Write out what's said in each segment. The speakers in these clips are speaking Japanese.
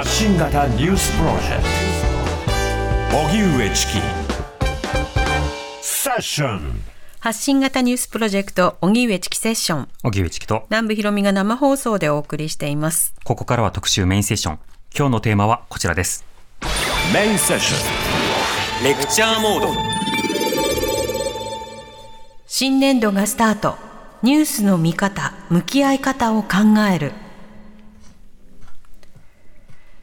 発信型ニュースプロジェクト。荻上チキセッション発信型ニュースプロジェクト荻上チキセッション。荻上チキと。南部ひろみが生放送でお送りしています。ここからは特集メインセッション。今日のテーマはこちらです。メインセッション。レクチャーモード。新年度がスタート。ニュースの見方向き合い方を考える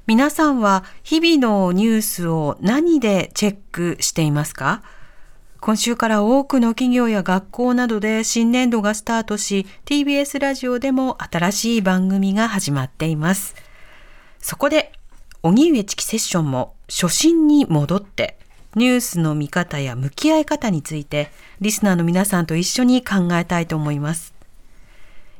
皆さんは日々のニュースを何でチェックしていますか？今週から多くの企業や学校などで新年度がスタートし、TBS ラジオでも新しい番組が始まっています。そこで、荻上チキセッションも初心に戻って、ニュースの見方や向き合い方について、リスナーの皆さんと一緒に考えたいと思います。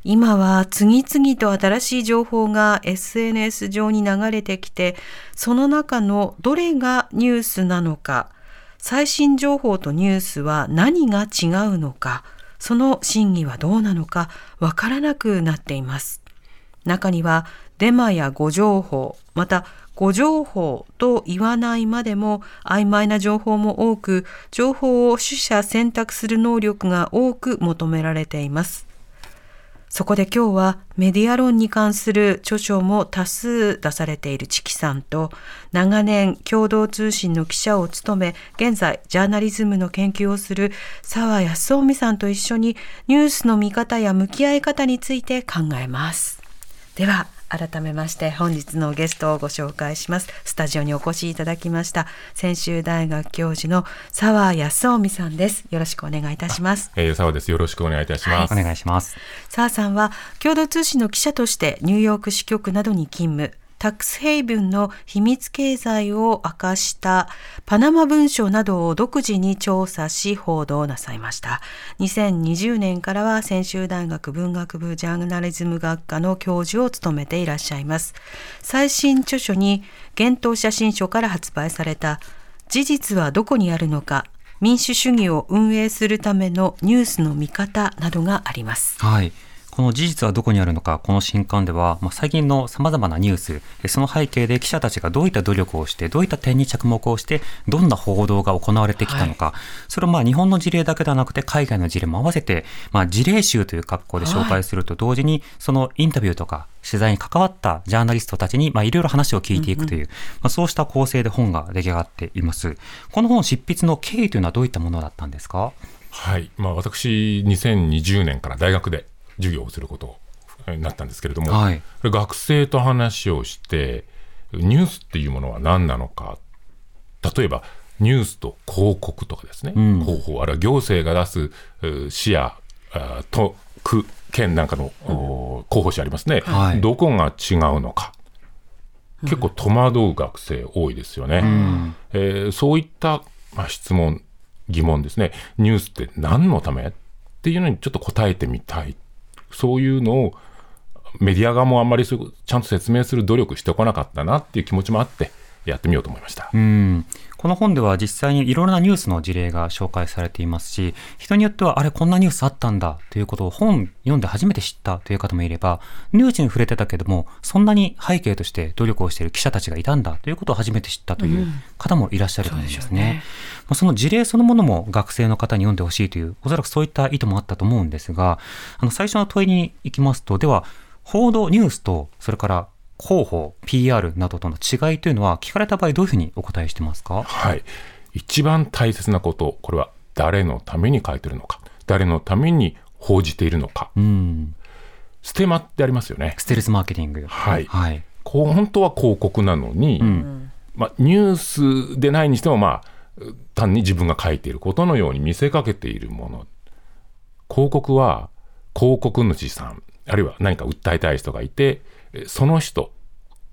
今は次々と新しい情報が SNS 上に流れてきて、その中のどれがニュースなのか、最新情報とニュースは何が違うのか、その真偽はどうなのかわからなくなっています。中にはデマや誤情報、また誤情報と言わないまでも曖昧な情報も多く、情報を取捨選択する能力が多く求められています。そこで今日はメディア論に関する著書も多数出されているチキさんと長年共同通信の記者を務め現在ジャーナリズムの研究をする澤康臣さんと一緒にニュースの見方や向き合い方について考えます。では改めまして本日のゲストをご紹介します。スタジオにお越しいただきました専修大学教授の澤康臣さんです。よろしくお願いいたします。えー、澤です。よろしくお願いいたします。はい、お願いします。澤さんは共同通信の記者としてニューヨーク支局などに勤務。タックスヘイブンの秘密経済を明かしたパナマ文書などを独自に調査し報道なさいました。2020年からは専修大学文学部ジャーナリズム学科の教授を務めていらっしゃいます。最新著書に幻冬写真書から発売された事実はどこにあるのか民主主義を運営するためのニュースの見方などがあります。はい。この事実はどこにあるのか、この新刊では、まあ、最近の様々なニュース、その背景で記者たちがどういった努力をして、どういった点に着目をして、どんな報道が行われてきたのか、はい、それをまあ日本の事例だけではなくて、海外の事例も合わせて、まあ、事例集という格好で紹介すると同時に、そのインタビューとか、取材に関わったジャーナリストたちに、まあ、いろいろ話を聞いていくという、うんうん、まあ、そうした構成で本が出来上がっています。この本執筆の経緯というのはどういったものだったんですか？はい、まあ、私、2020年から大学で授業をすることをになったんですけれども、はい、学生と話をしてニュースっていうものは何なのか例えばニュースと広告とかですね、うん、広報あるいは行政が出す市や都区県なんかの、広報誌ありますね、はい、どこが違うのか。結構戸惑う学生多いですよね、うん、えー、そういった、まあ、質問疑問ですね。ニュースって何のため？っていうのにちょっと答えてみたいそういうのをメディア側もあんまりちゃんと説明する努力してこなかったなっていう気持ちもあって、やってみようと思いました。うん。この本では実際にいろいろなニュースの事例が紹介されていますし、人によっては、あれ、こんなニュースあったんだということを本読んで初めて知ったという方もいれば、ニュースに触れてたけども、そんなに背景として努力をしている記者たちがいたんだということを初めて知ったという方もいらっしゃると思うんですね。うん、そね。まあ、その事例そのものも学生の方に読んでほしいという、おそらくそういった意図もあったと思うんですが、あの最初の問いに行きますと、では、報道、ニュースと、それから広報、PR などとの違いというのは、聞かれた場合、どういうふうにお答えしてますか？はい、一番大切なこと、これは誰のために書いてるのか、誰のために報じているのか。うんステマってありますよね。ステルスマーケティング。はい。はい、こう本当は広告なのに、うん、まあ、ニュースでないにしても、まあ、単に自分が書いていることのように見せかけているもの。広告は広告主さん、あるいは何か訴えたい人がいて、その人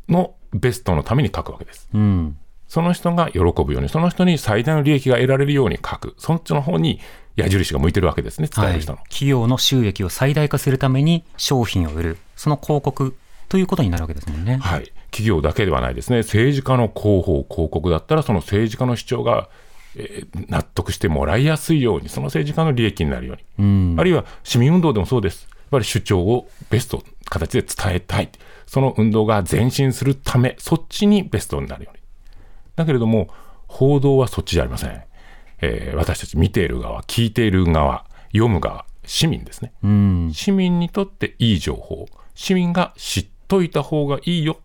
のベストのために書くわけです。うん、その人が喜ぶように、その人に最大の利益が得られるように書く。そっちの方に矢印が向いてるわけですね、伝える人の。はい、企業の収益を最大化するために商品を売る。その広告ということになるわけですもんね。はい。企業だけではないですね。政治家の広報、広告だったら、その政治家の主張が、えー、納得してもらいやすいように、その政治家の利益になるように。うん、あるいは市民運動でもそうです。ぱり主張をベスト形で伝えたい。その運動が前進するため、そっちにベストになるように。だけれども、報道はそっちじゃありません。えー、私たち見ている側、聞いている側、読む側、市民ですね。市民にとっていい情報、市民が知っといた方がいいよ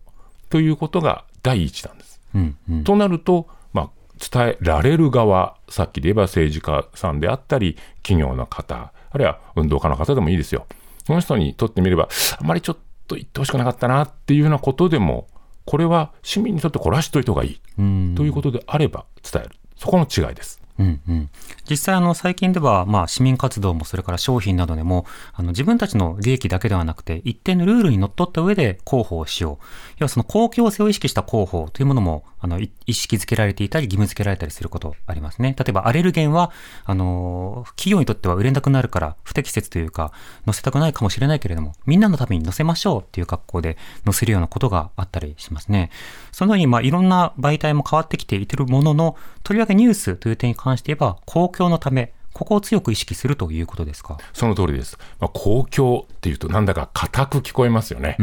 ということが第一なんです。うんうん、となると、まあ、伝えられる側、さっきで言えば政治家さんであったり、企業の方、あるいは運動家の方でもいいですよ。その人にとってみれば、あまりちょっと言ってほしくなかったなっていうようなことでも、これは市民にとって凝らしといた方がいいということであれば伝える。そこの違いです。うんうん、実際あの最近ではまあ市民活動もそれから商品などでもあの自分たちの利益だけではなくて一定のルールにのっとった上で広報をしよう。要はその公共性を意識した広報というものもあの意識づけられていたり義務づけられたりすることありますね。例えばアレルゲンはあの企業にとっては売れなくなるから不適切というか載せたくないかもしれないけれどもみんなのために載せましょうっていう格好で載せるようなことがあったりしますね。そのようにまあいろんな媒体も変わってきていてるもののとりわけニュースという点に関して言えば、公共のため、ここを強く意識するということですか？その通りです。まあ、公共っていうと、なんだか固く聞こえますよね。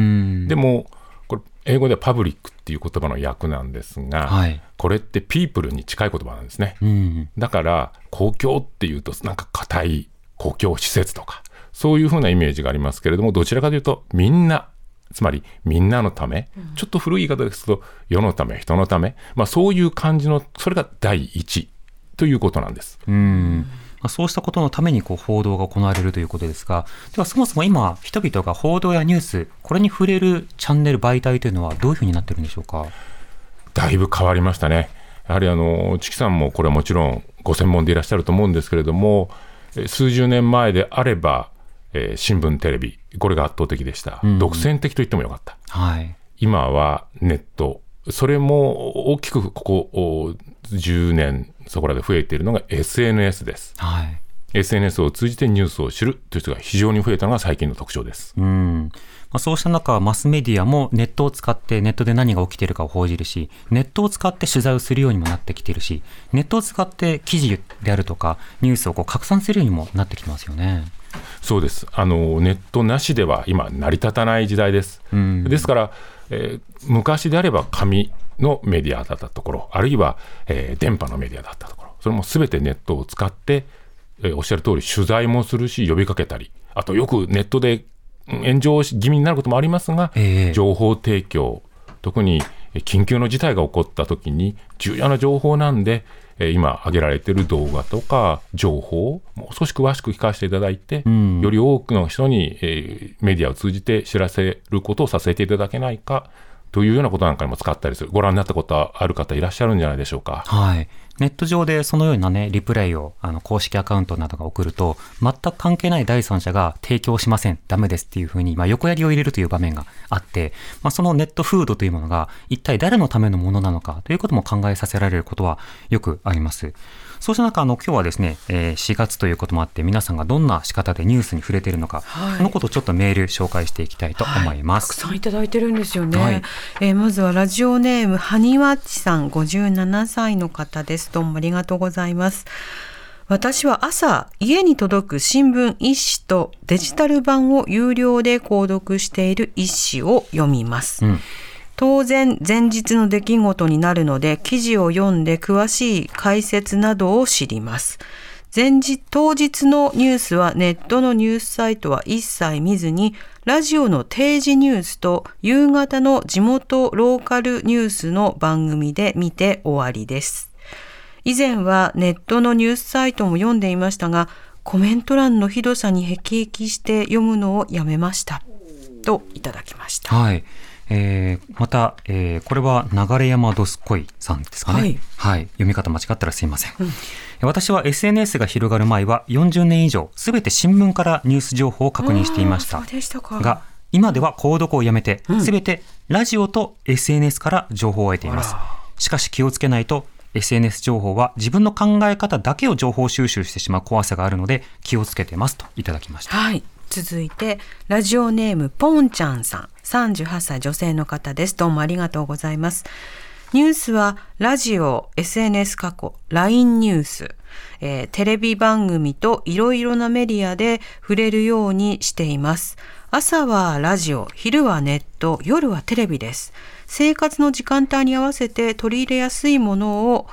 でも、これ、英語ではパブリックっていう言葉の訳なんですが、はい、これってピープルに近い言葉なんですね。だから、公共っていうと、なんか硬い公共施設とか、そういうふうなイメージがありますけれども、どちらかというと、みんなつまりみんなのため、ちょっと古い言い方ですけど、世のため、人のため、まあ、そういう感じの、それが第一ということなんです。うんそうしたことのためにこう報道が行われるということですが、ではそもそも今、人々が報道やニュース、これに触れるチャンネル、媒体というのは、どういうふうになってるんでしょうか？だいぶ変わりましたね。やはりあの、チキさんもこれはもちろんご専門でいらっしゃると思うんですけれども、数十年前であれば、えー、新聞、テレビ、これが圧倒的でした、うん、独占的と言ってもよかった、はい、今はネット、それも大きくここ10年、そこらで増えているのが SNS です。はい SNS を通じてニュースを知るという人が非常に増えたのが最近の特徴です。うんまあ、そうした中、マスメディアもネットを使ってネットで何が起きているかを報じるし、ネットを使って取材をするようにもなってきているし、ネットを使って記事であるとか、ニュースをこう拡散するようにもなってきてますよね。そうですあのネットなしでは今、成り立たない時代です。うん、ですから、えー、昔であれば紙のメディアだったところ、あるいは、えー、電波のメディアだったところ、それもすべてネットを使って、えー、おっしゃる通り、取材もするし、呼びかけたり、あとよくネットで炎上気味になることもありますが、えー、情報提供、特に緊急の事態が起こったときに、重要な情報なんで、え今挙げられている動画とか情報をもう少し詳しく聞かせていただいて、うん、より多くの人に、えメディアを通じて知らせることをさせていただけないかというようなことなんかにも使ったりする、ご覧になったことある方いらっしゃるんじゃないでしょうか。はい。ネット上でそのようなね、リプレイをあの公式アカウントなどが送ると、全く関係ない第三者が提供しません、ダメですっていうふうに、まあ、横やりを入れるという場面があって、まあ、そのネットフードというものが一体誰のためのものなのかということも考えさせられることはよくあります。そうした中、あの今日はですね、えー、4月ということもあって、皆さんがどんな仕方でニュースに触れているのか、はい、このことをちょっとメール紹介していきたいと思います。はい、たくさんいただいてるんですよね。はい、えー、まずはラジオネームハニワッチさん、57歳の方です。どうもありがとうございます。私は朝家に届く新聞一紙とデジタル版を有料で購読している一紙を読みます。うん当然前日の出来事になるので記事を読んで詳しい解説などを知ります。前日、当日のニュースはネットのニュースサイトは一切見ずに、ラジオの定時ニュースと夕方の地元ローカルニュースの番組で見て終わりです。以前はネットのニュースサイトも読んでいましたが、コメント欄のひどさに辟易して読むのをやめました。といただきました。はい。えー、また、えー、これは流山どすこいさんですかね、はい、はい。読み方間違ったらすいません。うん、私は SNS が広がる前は40年以上、すべて新聞からニュース情報を確認していました。したが、今では購読をやめて、すべてラジオと SNS から情報を得ています。しかし気をつけないと SNS 情報は自分の考え方だけを情報収集してしまう怖さがあるので気をつけてますといただきました。はい。続いて、ラジオネームポンちゃんさん。38歳女性の方です。どうもありがとうございます。ニュースはラジオ、SNS 過去、LINE ニュース、えーテレビ番組といろいろなメディアで触れるようにしています。朝はラジオ、昼はネット、夜はテレビです。生活の時間帯に合わせて取り入れやすいものを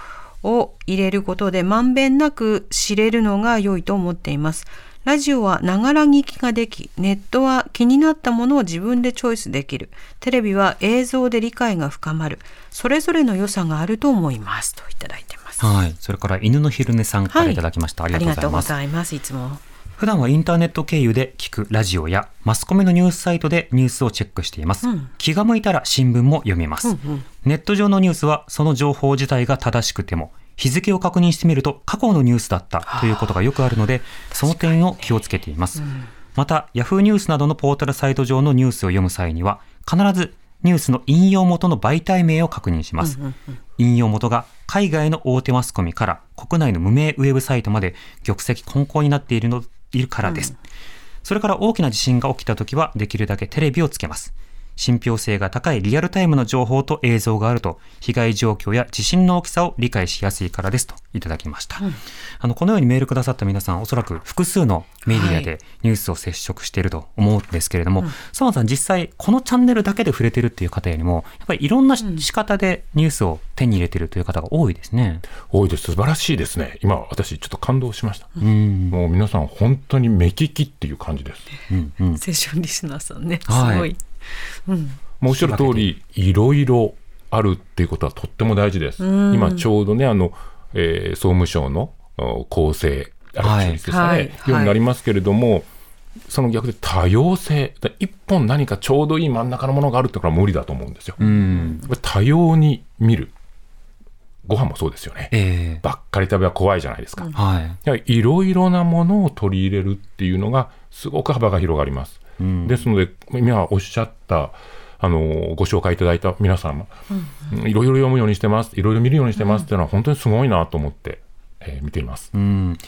を入れることでまんべんなく知れるのが良いと思っています。ラジオはながら聞きができ、ネットは気になったものを自分でチョイスできる。テレビは映像で理解が深まる。それぞれの良さがあると思います。といただいてます。はい。それから犬の昼寝さんからいただきました。ありがとうございます。ありがとうございます。いつも。普段はインターネット経由で聞くラジオやマスコミのニュースサイトでニュースをチェックしています。気が向いたら新聞も読みます、ネット上のニュースはその情報自体が正しくても日付を確認してみると過去のニュースだったということがよくあるのでその点を気をつけています。また、ヤフーニュースなどのポータルサイト上のニュースを読む際には必ずニュースの引用元の媒体名を確認します。引用元が海外の大手マスコミから国内の無名ウェブサイトまで玉石混交になっているのいるからです。それから大きな地震が起きたときはできるだけテレビをつけます。信憑性が高いリアルタイムの情報と映像があると被害状況や地震の大きさを理解しやすいからですといただきました。あのこのようにメールくださった皆さんおそらく複数のメディアでニュースを接触していると思うんですけれども、澤さん実際このチャンネルだけで触れてるっていう方よりもやっぱりいろんな仕方でニュースを手に入れてるという方が多いですね。多いです。素晴らしいですね。今、私、ちょっと感動しました。うん。もう皆さん、本当に目利きっていう感じです。うんうん。セッションリスナーさんね。すはいごい。うん。もうおっしゃる通り、いろいろあるっていうことはとっても大事です。今ちょうどね、あの、えー総務省のお構成、あれはい中立ですかね、はいようになりますけれども、その逆で多様性、で一本何かちょうどいい真ん中のものがあるってこれは無理だと思うんですよ。多様に見る。ご飯もそうですよね。ええばっかり食べは怖いじゃないですか。はいろいろなものを取り入れるっていうのがすごく幅が広がります。うんですので今おっしゃったあのご紹介いただいた皆様、いろいろ読むようにしてますいろいろ見るようにしてますっていうのは本当にすごいなと思って、えー見ています。うん。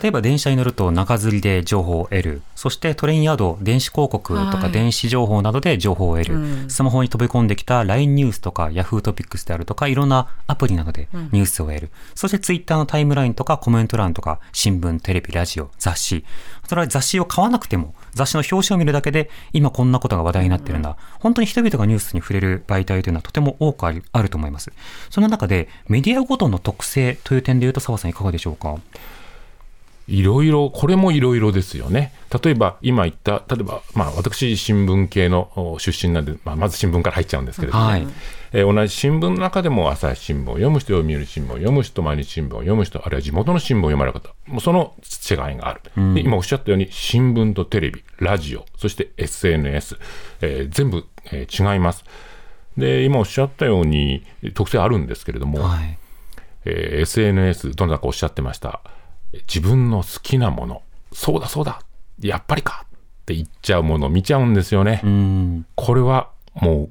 例えば電車に乗ると中吊りで情報を得る。そしてトレインヤード、電子広告とはいか電子情報などで情報を得る。うんスマホに飛び込んできた LINE ニュースとか Yahoo トピックスであるとかいろんなアプリなどでニュースを得る。そして Twitter のタイムラインとかコメント欄とか新聞、テレビ、ラジオ、雑誌。それは雑誌を買わなくても雑誌の表紙を見るだけで今こんなことが話題になってるんだ。本当に人々がニュースに触れる媒体というのはとても多くありあると思います。その中でメディアごとの特性という点で言うと澤さんいかがでしょうか？いろいろ、これもいろいろですよね。例えば、今言った、例えば、まあ、私、新聞系のお出身なんで、まあ、まず新聞から入っちゃうんですけれども、はいえー同じ新聞の中でも、朝日新聞を読む人、読売新聞を読む人、毎日新聞を読む人、あるいは地元の新聞を読まれる方、もうその違いがある。で今おっしゃったように、新聞とテレビ、ラジオ、そして SNS、えー全部、えー違います。で、今おっしゃったように、特性あるんですけれども、はい。えー SNS、どなたかおっしゃってました？自分の好きなもの、そうだそうだ、やっぱりかって言っちゃうものを見ちゃうんですよね。うん。これはもう、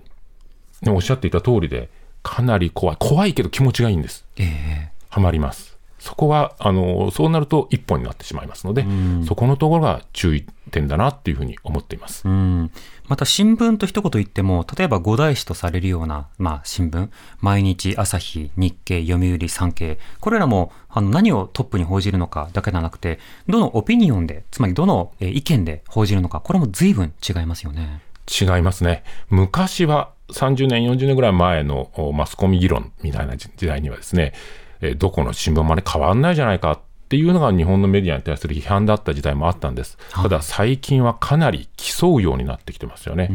ね、おっしゃっていた通りで、かなり怖い。怖いけど気持ちがいいんです。ええハマります。そこは、あの、そうなると一本になってしまいますので、そこのところが注意点だなっていうふうに思っています。うん。また新聞と一言言っても、例えば五大紙とされるような、まあ新聞、毎日、朝日、日経、読売、産経、これらもあの何をトップに報じるのかだけではなくて、どのオピニオンで、つまりどのえー意見で報じるのか、これも随分違いますよね。違いますね。昔は30年、40年ぐらい前のおマスコミ議論みたいな時時代にはですね、えーどこの新聞まで変わんないじゃないかっていうのが日本のメディアに対する批判だった時代もあったんです。ただ最近はかなり競うようになってきてますよね。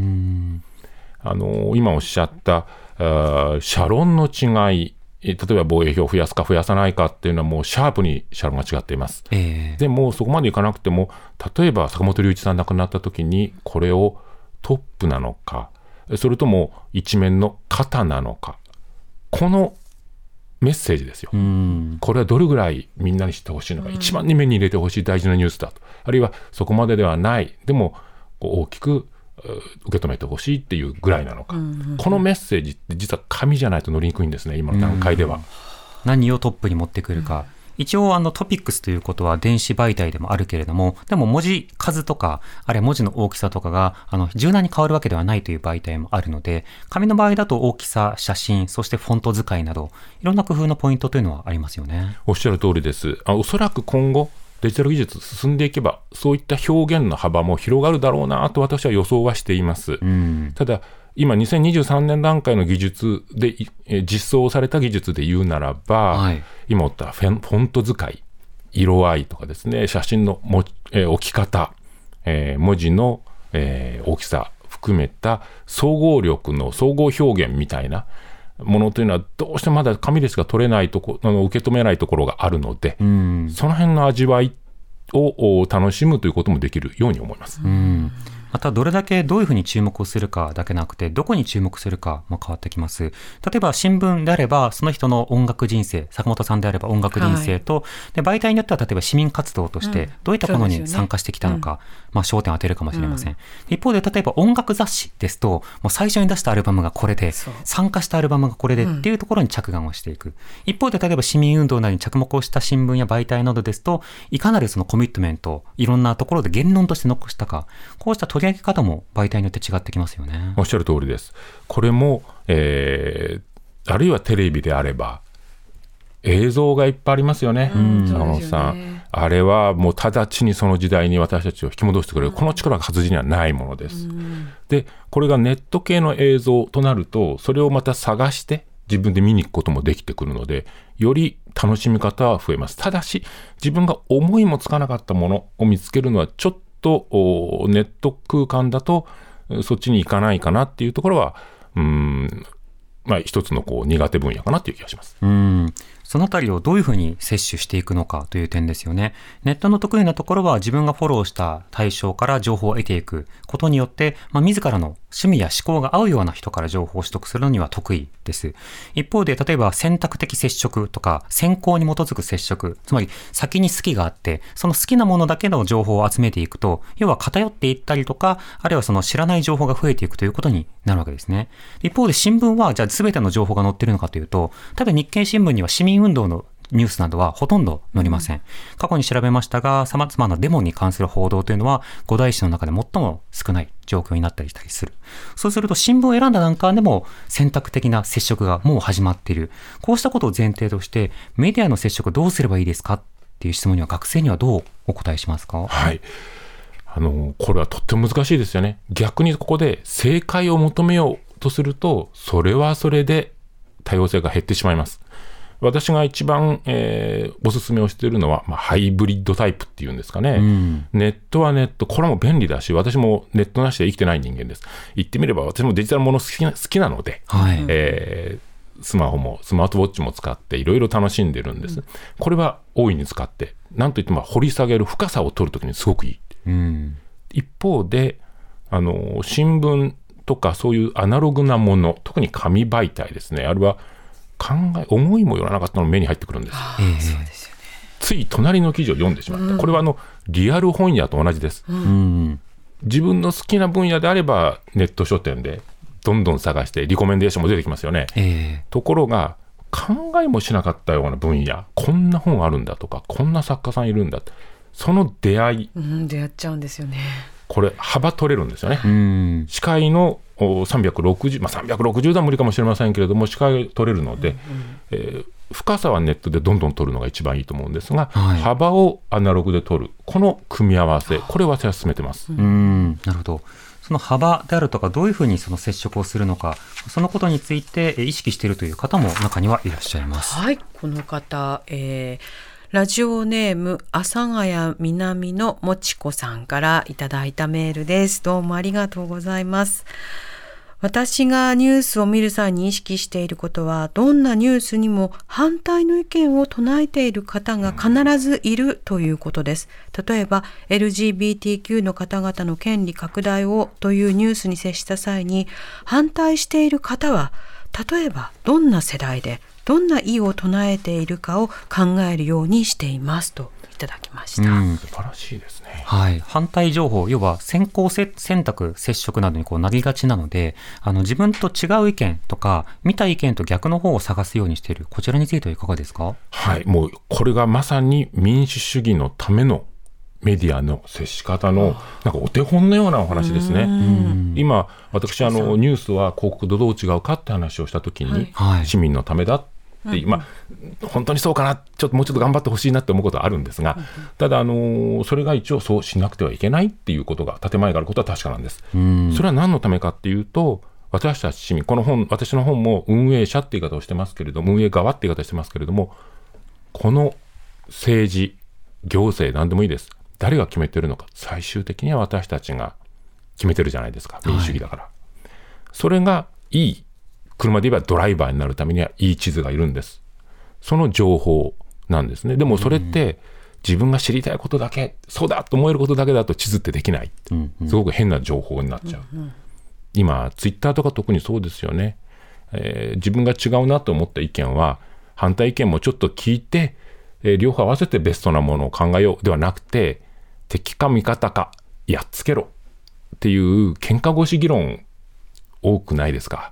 あの今おっしゃった、社論の違い、えー例えば防衛費を増やすか増やさないかっていうのはもうシャープに社論が違っています。ええでもそこまでいかなくても例えば坂本龍一さん亡くなった時にこれをトップなのかそれとも一面の肩なのか。このメッセージですよ、うん。これはどれぐらいみんなに知ってほしいのか、一番に目に入れてほしい大事なニュースだと。あるいはそこまでではない。でも大きく受け止めてほしいっていうぐらいなのか、このメッセージって実は紙じゃないと乗りにくいんですね、今の段階では。何をトップに持ってくるか。一応あのトピックスということは電子媒体でもあるけれども、でも文字数とか、あるいは文字の大きさとかが、あの、柔軟に変わるわけではないという媒体もあるので、紙の場合だと大きさ、写真、そしてフォント使いなど、いろんな工夫のポイントというのはありますよね。おっしゃる通りです。あおそらく今後、デジタル技術進んでいけば、そういった表現の幅も広がるだろうなと私は予想はしています。ただ、今、2023年段階の技術で、実装された技術で言うならば、はい、今言ったフォント使い、色合いとかですね、写真のも、えー、置き方、えー、文字の、えー、大きさ含めた総合力の総合表現みたいなものというのは、どうしてもまだ紙ですが取れないとこあの受け止めないところがあるので、その辺の味わいを楽しむということもできるように思います。うんまたどれだけどういうふうに注目をするかだけなくて、どこに注目するかも変わってきます。例えば新聞であれば、その人の音楽人生、坂本さんであれば音楽人生と、はい、で媒体によっては例えば市民活動として、どういったものに参加してきたのか、うんねうん、まあ焦点を当てるかもしれません。うん、一方で、例えば音楽雑誌ですと、もう最初に出したアルバムがこれで、参加したアルバムがこれでっていうところに着眼をしていく。一方で、例えば市民運動などに着目をした新聞や媒体などですと、いかなるそのコミットメント、いろんなところで言論として残したか、こうした取り上げ方も媒体によって違ってきますよね。おっしゃる通りです。これも、えー、あるいはテレビであれば、映像がいっぱいありますよね、坂本さん。あれはもう直ちにその時代に私たちを引き戻してくれる、この力が活字にはないものです。で、これがネット系の映像となると、それをまた探して、自分で見に行くこともできてくるので、より楽しみ方は増えます。ただし、自分が思いもつかなかったものを見つけるのはちょっとネット空間だとそっちに行かないかなっていうところは、うん、まあ一つのこう苦手分野かなっていう気がします。うんそのあたりをどういうふうに摂取していくのかという点ですよね。ネットの得意なところは自分がフォローした対象から情報を得ていくことによって、まあ、自らの趣味や思考が合うような人から情報を取得するのには得意です。一方で、例えば選択的接触とか、先行に基づく接触、つまり先に好きがあって、その好きなものだけの情報を集めていくと、要は偏っていったりとか、あるいはその知らない情報が増えていくということになるわけですね。一方で新聞は、じゃあ全ての情報が載ってるのかというと、例えば日経新聞には市民運動のニュースなどはほとんど載りません。過去に調べましたが、様々なデモに関する報道というのは、五大紙の中で最も少ない状況になったりしたりする。そうすると、新聞を選んだ段階でも選択的な接触がもう始まっている。こうしたことを前提として、メディアの接触どうすればいいですかっていう質問には、学生にはどうお答えしますか？はい。あの、これはとっても難しいですよね。逆にここで正解を求めようとすると、それはそれで多様性が減ってしまいます。私が一番、えー、おすすめをしているのは、まあ、ハイブリッドタイプっていうんですかね、うん、ネットはネット、これも便利だし、私もネットなしで生きてない人間です。言ってみれば、私もデジタルもの好きな好きなので、はい、えー、スマホもスマートウォッチも使っていろいろ楽しんでるんです。うん、これは大いに使って、なんといっても掘り下げる深さを取るときにすごくいい。うん、一方で、あの、新聞とかそういうアナログなもの、特に紙媒体ですね、あれは考え、思いもよらなかったのが目に入ってくるんです。つい隣の記事を読んでしまった。これはあの、リアル本屋と同じです。自分の好きな分野であれば、ネット書店でどんどん探して、リコメンデーションも出てきますよね。えー、ところが、考えもしなかったような分野、こんな本あるんだとか、こんな作家さんいるんだその出会い、うん、出会っちゃうんですよね。これ、幅取れるんですよね。視界の360、まあ、360度は無理かもしれませんけれども、視界取れるので、うんうん、えー、深さはネットでどんどん取るのが一番いいと思うんですが、はい、幅をアナログで取る、この組み合わせ、これ私は進めてます。うんなるほどその幅であるとか、どういうふうにその接触をするのか、そのことについて意識しているという方も中にはいらっしゃいます。はい、この方、えーラジオネーム、阿佐ヶ谷南のもちこさんからいただいたメールです。どうもありがとうございます。私がニュースを見る際に意識していることは、どんなニュースにも反対の意見を唱えている方が必ずいるということです。例えば、LGBTQ の方々の権利拡大をというニュースに接した際に、反対している方は、例えばどんな世代で、どんな意を唱えているかを考えるようにしていますとただきました。うん、素晴らしいですね。はい。反対情報、要は先行選択、接触などにこうなりがちなので、あの自分と違う意見とか、見た意見と逆の方を探すようにしている。こちらについてはいかがですか？はい。もうこれがまさに民主主義のためのメディアの接し方のなんかお手本のようなお話ですね。今私あのニュースは広告とどう違うかって話をしたときに、はい、市民のためだって、まあ、本当にそうかなちょっともうちょっと頑張ってほしいなって思うことはあるんですが、ただあのそれが一応そうしなくてはいけないっていうことが建前があることは確かなんです。それは何のためかっていうと私たち市民この本私の本も運営者って言い方をしてますけれども運営側って言い方してますけれどもこの政治行政何でもいいです。誰が決めてるのか、最終的には私たちが決めてるじゃないですか、民主主義だから。はい、それがいい、車で言えばドライバーになるためにはいい地図がいるんです。その情報なんですね。でもそれって、自分が知りたいことだけ、そうだと思えることだけだと地図ってできない。すごく変な情報になっちゃう。今、ツイッターとか特にそうですよね。えー、自分が違うなと思った意見は、反対意見もちょっと聞いて、えー、両方合わせてベストなものを考えようではなくて、敵か味方かやっつけろっていう喧嘩腰議論多くないですか。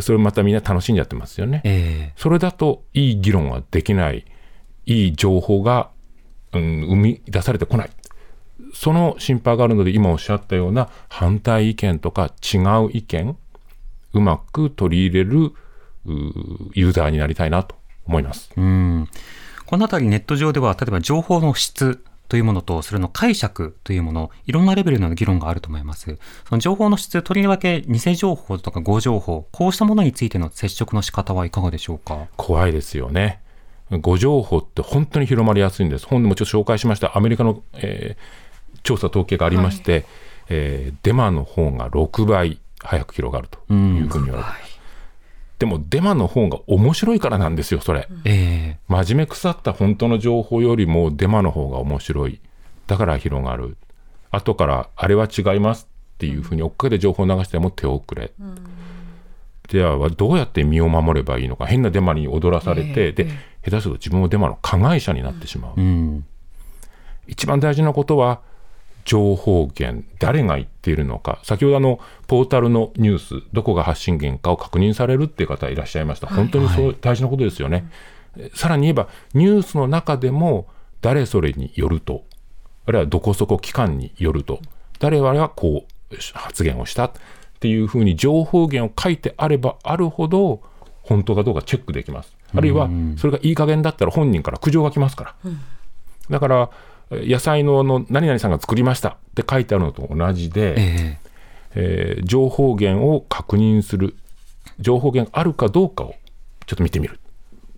それまたみんな楽しんじゃってますよね。えー、それだといい議論はできない、いい情報が、うん、生み出されてこない。その心配があるので、今おっしゃったような反対意見とか違う意見、うまく取り入れるユーザーになりたいなと思います。うんこのあたりネット上では、例えば情報の質というものと、それの解釈というもの、いろんなレベルの議論があると思います。その情報の質、とりわけ偽情報とか誤情報、こうしたものについての接触の仕方はいかがでしょうか？怖いですよね。誤情報って本当に広まりやすいんです。本でもちょっと紹介しました、アメリカの、えー、調査統計がありまして、はい、えー、デマの方が6倍早く広がるというふうに言われています。でもデマの方が面白いからなんですよ、それ。えー、真面目腐った本当の情報よりもデマの方が面白い。だから広がる。後からあれは違いますっていうふうに追っかけて情報を流しても手遅れ。うん、ではどうやって身を守ればいいのか変なデマに踊らされて、えー、で下手すると自分もデマの加害者になってしまう。うん、一番大事なことは情報源、誰が言っているのか、先ほどあのポータルのニュース、どこが発信源かを確認されるっていう方いらっしゃいました、本当にそう、大事なことですよね。さらに言えば、ニュースの中でも、誰それによると、あるいはどこそこ機関によると、誰々はこう発言をしたっていうふうに情報源を書いてあればあるほど、本当かどうかチェックできます。あるいは、それがいい加減だったら本人から苦情が来ますから。だから、野菜のの何々さんが作りましたって書いてあるのと同じで、えー、えー、情報源を確認する、情報源あるかどうかをちょっと見てみる。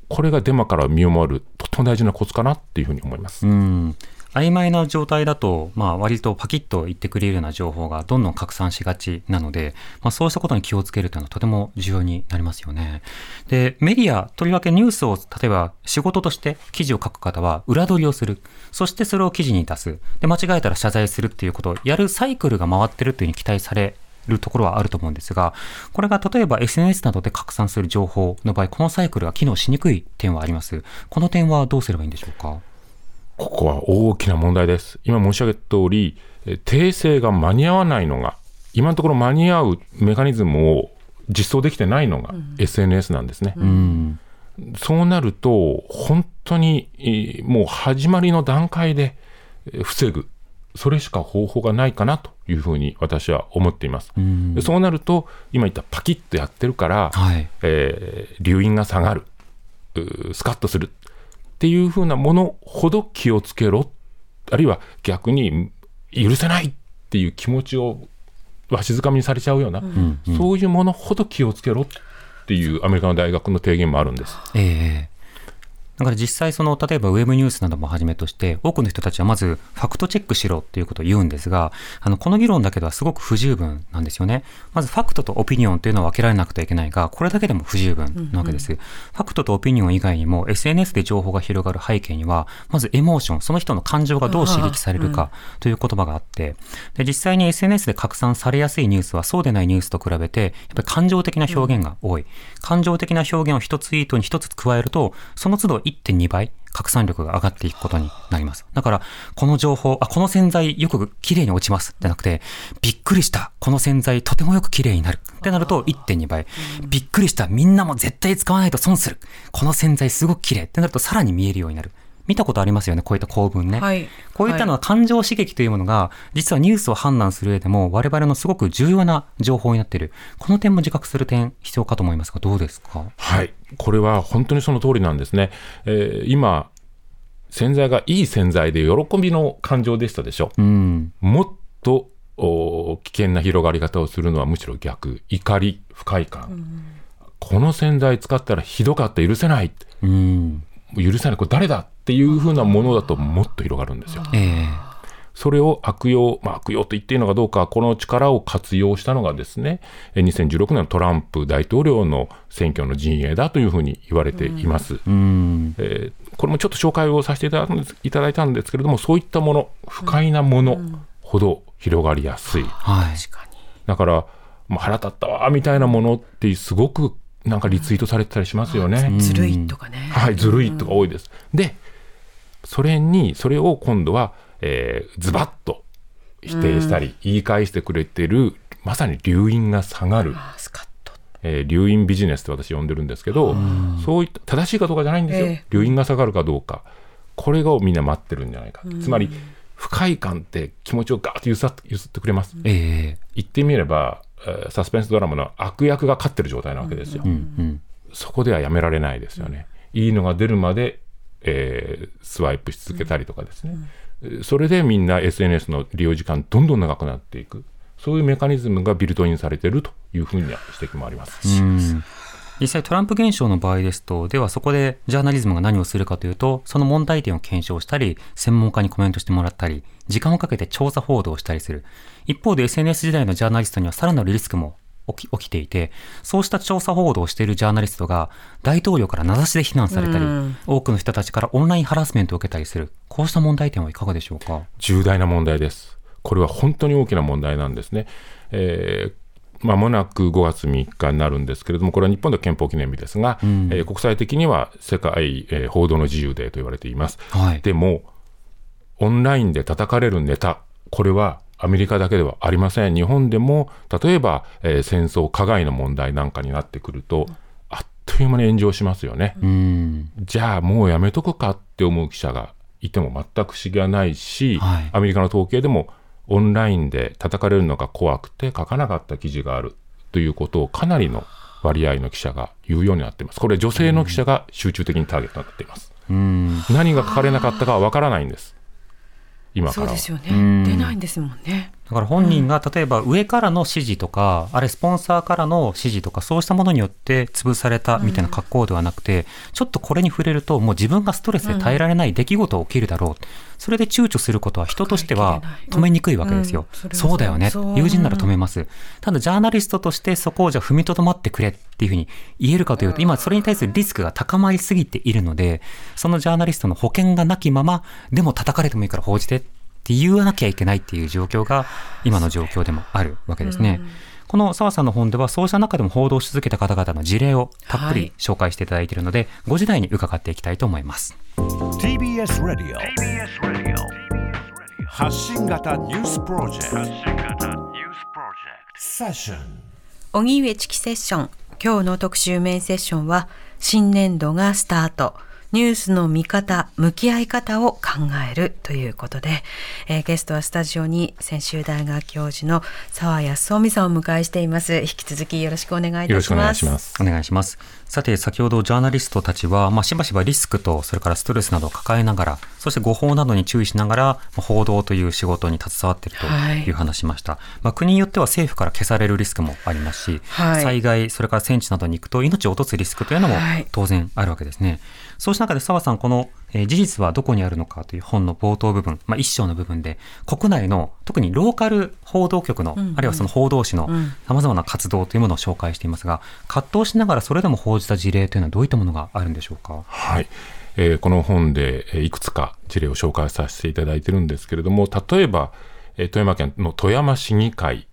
これがデマから身を守る、とても大事なコツかなっていうふうに思います。うん曖昧な状態だと、まあ、割とパキッと言ってくれるような情報がどんどん拡散しがちなので、まあ、そうしたことに気をつけるというのはとても重要になりますよね。で、メディア、とりわけニュースを、例えば仕事として記事を書く方は裏取りをする。そしてそれを記事に出す。で、間違えたら謝罪するっていうことをやるサイクルが回ってるというふうに期待されるところはあると思うんですが、これが例えば SNS などで拡散する情報の場合、このサイクルが機能しにくい点はあります。この点はどうすればいいんでしょうか？ここは大きな問題です。今申し上げた通り、訂正が間に合わないのが、今のところ間に合うメカニズムを実装できてないのが SNS なんですね。うん、そうなると、本当にもう始まりの段階で防ぐ、それしか方法がないかなというふうに私は思っています。うん、そうなると、今言ったパキッとやってるから、はい、えー、流飲が下がる、スカッとするっていうふうなものほど気をつけろ、あるいは逆に許せないっていう気持ちをわしづかみにされちゃうような、うん。うん、そういうものほど気をつけろっていうアメリカの大学の提言もあるんです。えーだから実際その、例えばウェブニュースなどもはじめとして、多くの人たちはまずファクトチェックしろっていうことを言うんですが、あの、この議論だけではすごく不十分なんですよね。まずファクトとオピニオンというのは分けられなくてはいけないが、これだけでも不十分なわけです。うんうん、ファクトとオピニオン以外にも SNS で情報が広がる背景には、まずエモーション、その人の感情がどう刺激されるかという言葉があって、で実際に SNS で拡散されやすいニュースはそうでないニュースと比べて、やっぱり感情的な表現が多い。感情的な表現を一ツイートに一つ加えると、その都度1.2倍拡散力が上がっていくことになります。だから、この情報、あ、この洗剤よく綺麗に落ちますじゃなくて、びっくりした、この洗剤とてもよく綺麗になるってなると1.2倍。びっくりした、みんなも絶対使わないと損する。この洗剤すごく綺麗ってなるとさらに見えるようになる。見たことありますよね、こういった構文ね。はい、こういったのは感情刺激というものが、実はニュースを判断する上でも、我々のすごく重要な情報になっている。この点も自覚する点、必要かと思いますが、どうですか？はい。これは本当にその通りなんですね。えー、今、洗剤がいい洗剤で喜びの感情でしたでしょ。うん、もっと危険な広がり方をするのはむしろ逆。怒り、不快感。うん、この洗剤使ったらひどかった、許せない。うん、許せない、これ誰だっていうふうなものだともっと広がるんですよ。えーそれを悪用、まあ、悪用と言っていいのかどうか、この力を活用したのがですね、2016年のトランプ大統領の選挙の陣営だというふうに言われています。うん、えー、これもちょっと紹介をさせていただいたんですけれども、そういったもの、不快なものほど広がりやすい。はい、だから、まあ、腹立ったわみたいなものってすごくなんかリツイートされてたりしますよね。ずるいとかね。はい、ずるいとか多いです。で、それに、それを今度は、えー、ズバッと否定したり、言い返してくれてる、まさに留飲が下がる。えー、留飲ビジネスって私呼んでるんですけど、そういった正しいかどうかじゃないんですよ、えー、留飲が下がるかどうか、これがみんな待ってるんじゃないか、つまり不快感って気持ちをガーッと揺さってくれます、えー、言ってみれば、えー、サスペンスドラマの悪役が勝ってる状態なわけですよ、うんうん、そこではやめられないですよね、いいのが出るまで、えー、スワイプし続けたりとかですね、それでみんな SNS の利用時間どんどん長くなっていく。そういうメカニズムがビルトインされているというふうには指摘もあります。実際トランプ現象の場合ですと、ではそこでジャーナリズムが何をするかというと、その問題点を検証したり、専門家にコメントしてもらったり、時間をかけて調査報道をしたりする。一方で SNS 時代のジャーナリストにはさらなるリスクも起き起きていて、そうした調査報道をしているジャーナリストが大統領から名指しで非難されたり、多くの人たちからオンラインハラスメントを受けたりする、こうした問題点はいかがでしょうか？重大な問題です。これは本当に大きな問題なんですね。えーまもなく5月3日になるんですけれども、これは日本の憲法記念日ですが、うん、えー、国際的には世界、えー、報道の自由デーと言われています。はい、でも、オンラインで叩かれるネタ、これはアメリカだけではありません。日本でも、例えば、えー、戦争、加害の問題なんかになってくると、あっという間に炎上しますよね。じゃあもうやめとくかって思う記者がいても全く不思議はないし、はい、アメリカの統計でもオンラインで叩かれるのが怖くて書かなかった記事があるということをかなりの割合の記者が言うようになっています。これ女性の記者が集中的にターゲットになっています。何が書かれなかったかはわからないんです。今からそうですよね出ないんですもんねだから本人が例えば上からの指示とか、あれスポンサーからの指示とか、そうしたものによって潰されたみたいな格好ではなくて、ちょっとこれに触れると、もう自分がストレスで耐えられない出来事が起きるだろう。それで躊躇することは人としては止めにくいわけですよ。そうだよね。友人なら止めます。ただ、ジャーナリストとしてそこをじゃあ踏みとどまってくれっていうふうに言えるかというと、今それに対するリスクが高まりすぎているので、そのジャーナリストの保険がなきまま、でも叩かれてもいいから報じてって言わなきゃいけないっていう状況が今の状況でもあるわけですね。この澤さんの本ではそうした中でも報道し続けた方々の事例をたっぷり紹介していただいているので、はい、5時台に伺っていきたいと思います。TBS ラディオ発信型ニュースプロジェクト。セッション荻上チキセッション。今日の特集メインセッションは新年度がスタート。ニュースの見方、向き合い方を考えるということで、えー、ゲストはスタジオに専修大学教授の澤康臣さんをお迎えしています。引き続きよろしくお願いいたします。よろしくお願いします。お願いします。さて、先ほどジャーナリストたちは、まあ、しばしばリスクと、それからストレスなどを抱えながら、そして誤報などに注意しながら、報道という仕事に携わっているという話しました。はい、まあ、国によっては政府から消されるリスクもありますし、はい、災害、それから戦地などに行くと命を落とすリスクというのも当然あるわけですね。そうした中で澤さん、この、えー、事実はどこにあるのかという本の冒頭部分、まあ、一章の部分で、国内の特にローカル報道局の、うんうん、あるいはその報道誌のさまざまな活動というものを紹介していますが、葛藤しながらそれでも報じた事例というのはどういったものがあるんでしょうか？はい。えー、この本でいくつか事例を紹介させていただいてるんですけれども、例えば、えー、富山県の富山市議会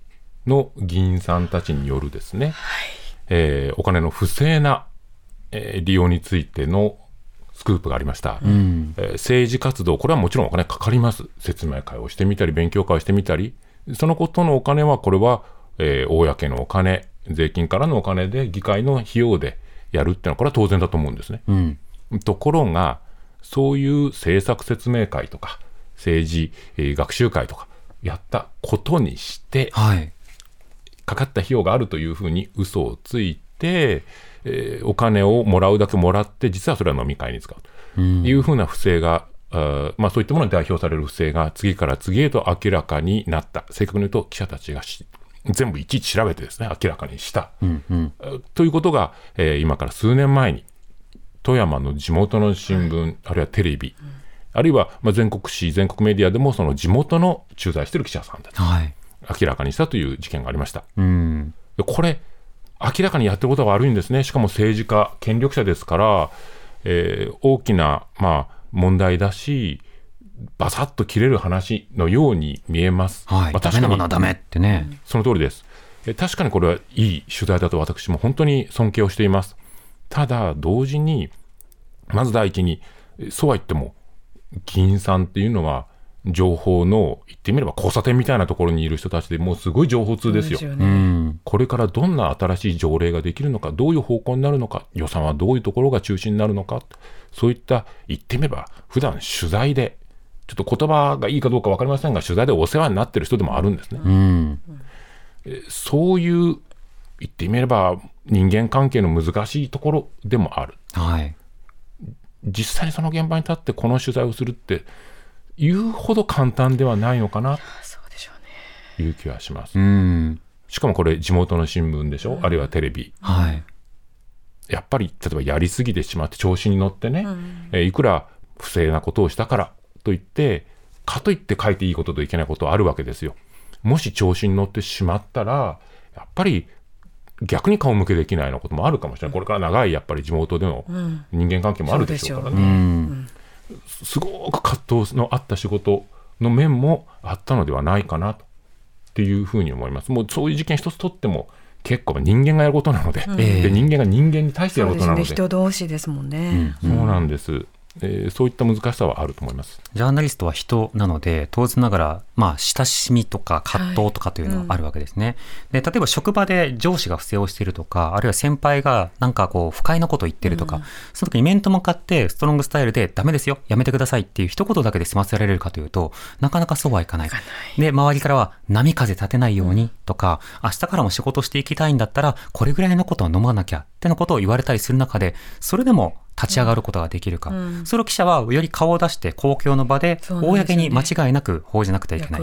の議員さんたちによるですね、はい、えー、お金の不正な、えー、利用についてのスクープがありました、うん、えー、政治活動、これはもちろんお金かかります、説明会をしてみたり、勉強会をしてみたり、そのことのお金は、これは、えー、公のお金、税金からのお金で、議会の費用でやるっていうのは、これは当然だと思うんですね。うん、ところが、そういう政策説明会とか、政治、えー、学習会とか、やったことにして、はい、かかった費用があるというふうに嘘をついて、えー、お金をもらうだけもらって、実はそれは飲み会に使うと。いうふうな不正が、あまあ、そういったものに代表される不正が次から次へと明らかになった、正確に言うと記者たちが全部いちいち調べてですね、明らかにした。うんうん、ということが、えー、今から数年前に、富山の地元の新聞、あるいはテレビ、あるいはまあ全国紙、全国メディアでも、その地元の駐在している記者さんたち、はい、明らかにしたという事件がありました。うん。これ明らかにやってることは悪いんですね、しかも政治家、権力者ですから、えー、大きな、まあ、問題だし、ばさっと切れる話のように見えます。はい、まあ、確かにダメってね。その通りです。え確かにこれはいい取材だと私も本当に尊敬をしています。ただ、同時に、まず第一に、そうは言っても、議員さんっていうのは、情報の言ってみれば交差点みたいなところにいる人たちでもうすごい情報通ですよ。これからどんな新しい条例ができるのか、どういう方向になるのか、予算はどういうところが中心になるのか、そういった言ってみれば、普段取材で、ちょっと言葉がいいかどうか分かりませんが、取材でお世話になってる人でもあるんですね。うん、そういう言ってみれば人間関係の難しいところでもある。はい、実際にその現場に立ってこの取材をするって言うほど簡単ではないのかなという気はします。しかもこれ地元の新聞でしょ、うん、あるいはテレビ。はい、やっぱり例えばやりすぎてしまって調子に乗ってね、うん、えいくら不正なことをしたからといってかといって書いていいことといけないことはあるわけですよ。もし調子に乗ってしまったらやっぱり逆に顔向けできないようなこともあるかもしれない、これから長いやっぱり地元での人間関係もあるでしょうからね。うんすごく葛藤のあった仕事の面もあったのではないかなとっていうふうに思います。もうそういう事件一つとっても結構人間がやることなので。うん、で人間が人間に対してやることなので、ね、人同士ですもんね、うん、そうなんです。えー、そういった難しさはあると思います。ジャーナリストは人なので当然ながら、まあ、親しみとか葛藤とかというのはあるわけですね、はいうん、で例えば職場で上司が不正をしているとかあるいは先輩がなんかこう不快なことを言ってるとか、うん、その時に面と向かってストロングスタイルでダメですよやめてくださいっていう一言だけで済ませられるかというとなかなかそうはいかない。で周りからは波風立てないようにとか、うん、明日からも仕事していきたいんだったらこれぐらいのことは飲まなきゃってのことを言われたりする中でそれでも立ち上がることができるか、うん、それを記者はより顔を出して公共の場で公に間違いなく報じなくてはいけない。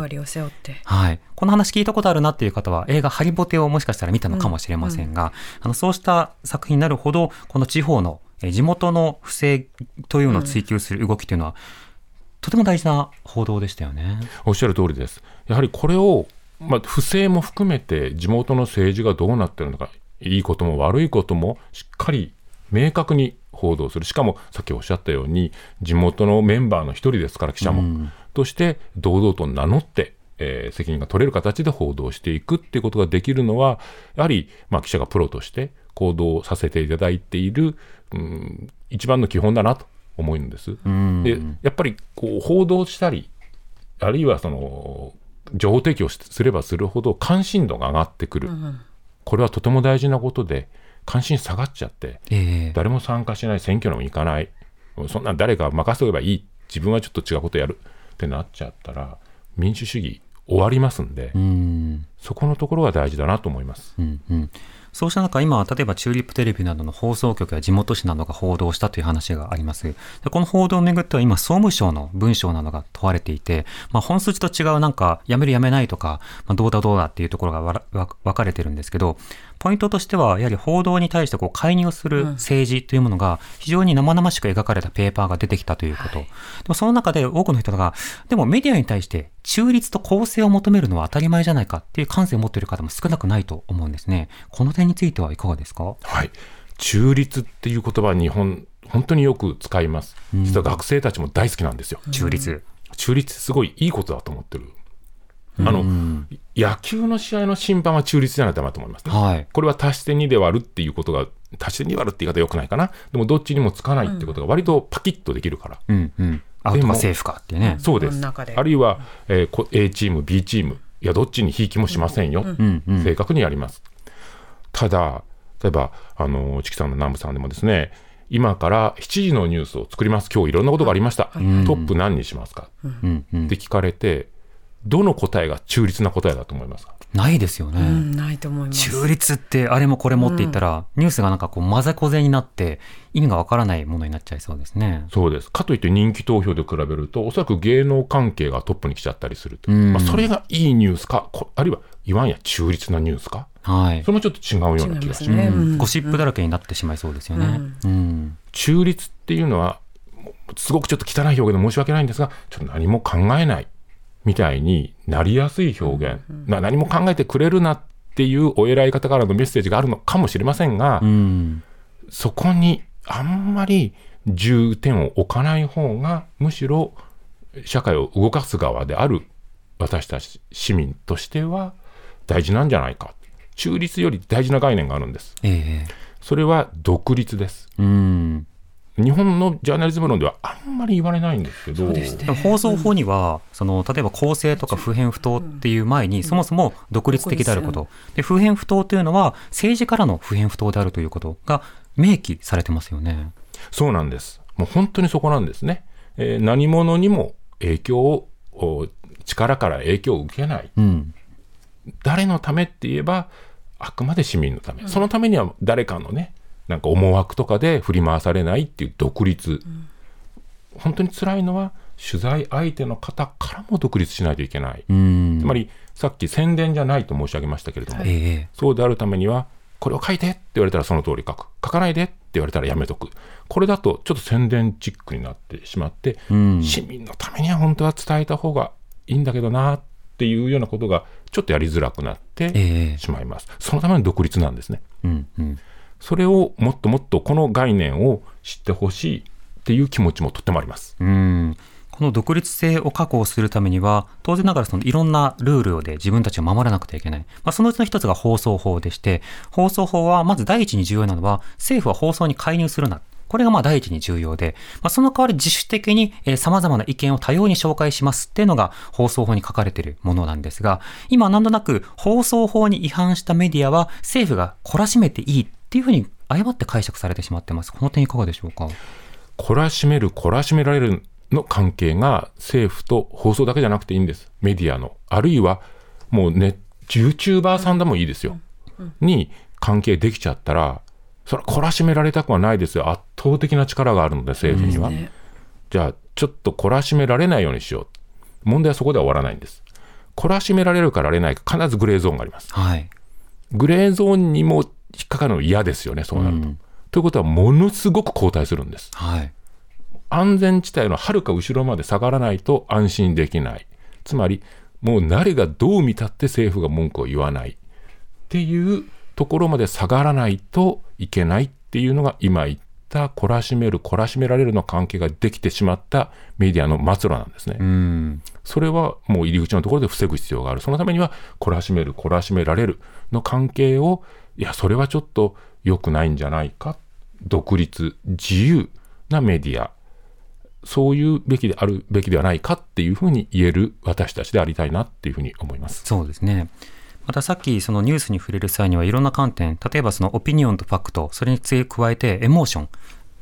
はい、この話聞いたことあるなっていう方は映画ハリボテをもしかしたら見たのかもしれませんが、うんうん、あのそうした作品になるほどこの地方の地元の不正というのを追求する動きというのは、とても大事な報道でしたよね。おっしゃる通りです。やはりこれをまあ、不正も含めて地元の政治がどうなってるのかいいことも悪いこともしっかり明確に報道する。しかもさっきおっしゃったように地元のメンバーの一人ですから記者も、うん、として堂々と名乗ってえー、責任が取れる形で報道していくっていうことができるのは、やはり、まあ、記者がプロとして行動させていただいている、うん、一番の基本だなと思うんです。でやっぱりこう報道したり、あるいはその情報提供すればするほど関心度が上がってくる、うん、これはとても大事なことで、関心下がっちゃって、えー、誰も参加しない、選挙にも行かない、そんな誰か任せておけばいい、自分はちょっと違うことやる。ってなっちゃったら、民主主義終わりますんで、ん。そこのところが大事だなと思います。うんうん。そうした中、今、例えばチューリップテレビなどの放送局や地元紙などが報道したという話があります。でこの報道をめぐっては今、総務省の文章などが問われていて、まあ、本筋と違うなんか、やめるやめないとか、まあ、どうだどうだっていうところが分かれてるんですけど、ポイントとしては、やはり報道に対してこう介入する政治というものが非常に生々しく描かれたペーパーが出てきたということ。はい、でもその中で多くの人が、でもメディアに対して中立と公正を求めるのは当たり前じゃないかっていう感性を持っている方も少なくないと思うんですね。この点についてはいかがですか？はい。中立っていう言葉は日本、本当によく使います。実は学生たちも大好きなんですよ。中立。中立すごいいいことだと思ってる。あの、野球の試合の審判は中立じゃないとダメだと思いますね。はい、これは足して2で割るっていうことが、足して2割るって言い方よくないかな。でもどっちにもつかないってことが割とパキッとできるから。うんうん、アウトがセーフかってね。そうです。あるいは、えー、A チーム、B チーム、いや、どっちにひいきもしませんよ。うんうん、正確にやります。ただ、例えば、あの、チキさんの南部さんでもですね、今から7時のニュースを作ります。今日いろんなことがありました。トップ何にしますか、うんうん、って聞かれて、どの答えが中立な答えだと思いますか？ないですよね、うん、ないと思います。中立ってあれもこれもって言ったら、うん、ニュースがなんかこうまぜこぜになって意味がわからないものになっちゃいそうですね。そうです。かといって人気投票で比べるとおそらく芸能関係がトップに来ちゃったりすると、うん、まあ、それがいいニュースかあるいは言わんや中立なニュースか？はい、それもちょっと違うような気がします、ね、ゴシップだらけになってしまいそうですよね、中立っていうのはすごくちょっと汚い表現で申し訳ないんですがちょっと何も考えないみたいになりやすい表現、うんうん、何も考えてくれるなっていうお偉い方からのメッセージがあるのかもしれませんが、うん、そこにあんまり重点を置かない方がむしろ社会を動かす側である私たち市民としては大事なんじゃないか。中立より大事な概念があるんです、えー、それは独立です、うん日本のジャーナリズム論ではあんまり言われないんですけど、ね、放送法にはその例えば公正とか不偏不当っていう前に、そもそも独立的であること、で不偏不当というのは政治からの不偏不当であるということが明記されてますよね。そうなんです。もう本当にそこなんですね。えー、何者にも影響を力から影響を受けない、うん、誰のためって言えばあくまで市民のため、そのためには誰かのねなんか思惑とかで振り回されないっていう独立、うん、本当に辛いのは取材相手の方からも独立しないといけない、つまりさっき宣伝じゃないと申し上げましたけれども、はい、そうであるためにはこれを書いてって言われたらその通り書く。書かないでって言われたらやめとく。これだとちょっと宣伝チックになってしまって、市民のためには本当は伝えた方がいいんだけどなっていうようなことがちょっとやりづらくなってしまいます、えー、そのための独立なんですね。うんうんそれをもっともっとこの概念を知ってほしいっていう気持ちもとてもあります。うんこの独立性を確保するためには、当然ながらそのいろんなルールで自分たちを守らなくてはいけない。まあ、そのうちの一つが放送法でして、放送法はまず第一に重要なのは、政府は放送に介入するな。これがまあ第一に重要で、まあ、その代わり自主的に、様々な意見を多様に紹介しますっていうのが放送法に書かれているものなんですが、今なんとなく放送法に違反したメディアは政府が懲らしめていいっていうふうに誤って解釈されてしまってます。この点いかがでしょうか？懲らしめる、懲らしめられるの関係が政府と放送だけじゃなくていいんです。メディアの。あるいは、もうね、YouTuber さんでもいいですよ。に関係できちゃったら、それは懲らしめられたくはないですよ。圧倒的な力があるので、政府には。ね、じゃあ、ちょっと懲らしめられないようにしよう。問題はそこでは終わらないんです。懲らしめられるかられないか、必ずグレーゾーンがあります。はい。グレーゾーンにも引っかかるの嫌ですよね、そうなると。うん、ということは、ものすごく後退するんです。はい、安全地帯のはるか後ろまで下がらないと安心できない。つまり、もう誰がどう見たって政府が文句を言わないっていうところまで下がらないといけないっていうのが今言った懲らしめる、懲らしめられるの関係ができてしまったメディアの末路なんですね。うんそれはもう入り口のところで防ぐ必要がある。そのためには、懲らしめる、懲らしめられるの関係をいや、それはちょっと良くないんじゃないか？独立、自由なメディア。そういうべきであるべきではないかっていうふうに言える私たちでありたいなっていうふうに思います。そうですね。またさっきそのニュースに触れる際にはいろんな観点、例えばそのオピニオンとファクト、それに加えてエモーション、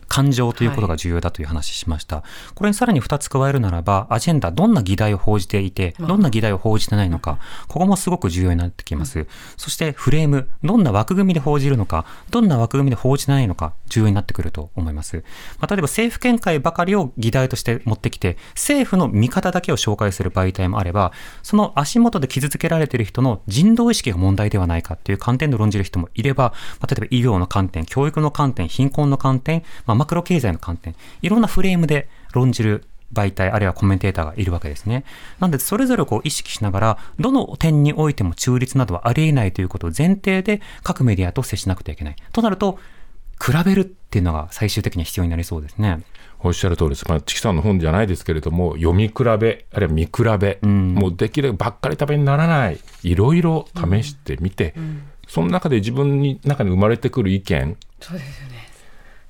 感情ということが重要だという話しました。はい、これにさらに2つ加えるならば、アジェンダ、どんな議題を報じていて、どんな議題を報じてないのか、ここもすごく重要になってきます。そしてフレーム、どんな枠組みで報じるのか、どんな枠組みで報じないのか、重要になってくると思います。まあ、例えば政府見解ばかりを議題として持ってきて、政府の見方だけを紹介する媒体もあれば、その足元で傷つけられている人の人道意識が問題ではないかっていう観点で論じる人もいれば、まあ、例えば医療の観点、教育の観点、貧困の観点、まあ、マクロ経済の観点、いろんなフレームで論じる媒体、あるいはコメンテーターがいるわけですね。なんで、それぞれこう意識しながら、どの点においても中立などはありえないということを前提で各メディアと接しなくてはいけない。となると、比べるっていうのが最終的に必要になりそうですね。おっしゃる通りです。まあ、チキさんの本じゃないですけれども、読み比べ、あるいは見比べ、うん、もうできるばっかりためにならない、いろいろ試してみて、うんうん、その中で自分に中に生まれてくる意見、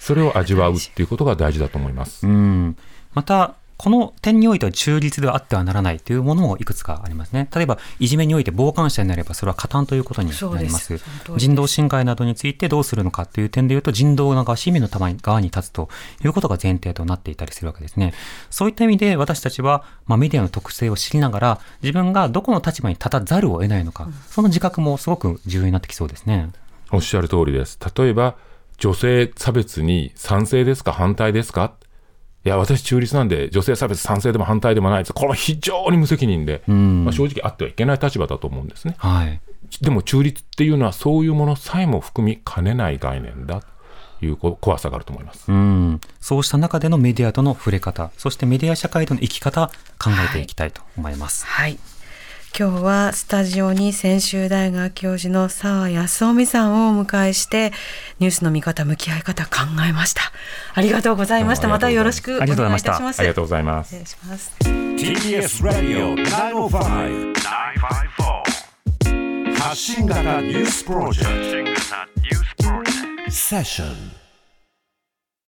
それを味わうっていうことが大事だと思います。うん、またこの点においては中立ではあってはならないというものもいくつかありますね。例えば、いじめにおいて傍観者になれば、それは加担ということになります。人道侵害などについてどうするのかという点でいうと、人道側、市民の側に立つということが前提となっていたりするわけですね。そういった意味で、私たちは、まあ、メディアの特性を知りながら、自分がどこの立場に立たざるを得ないのか、その自覚もすごく重要になってきそうですね。おっしゃる通りです。例えば、女性差別に賛成ですか？反対ですか？いや、私中立なんで、女性差別賛成でも反対でもないです。これは非常に無責任で、まあ、正直あってはいけない立場だと思うんですね。はい、でも中立っていうのはそういうものさえも含みかねない概念だ。という怖さがあると思いますうんそうした中でのメディアとの触れ方そしてメディア社会との生き方考えていきたいと思います。はい、はい今日はスタジオに専修大学教授の澤康臣さんをお迎えしてニュースの見方向き合い方考えました。ありがとうございました。また。よろしくお願いいたします。ありがとうございます失礼します。TBS ラディオ905-954発信型ニュースプロジェクト。セッション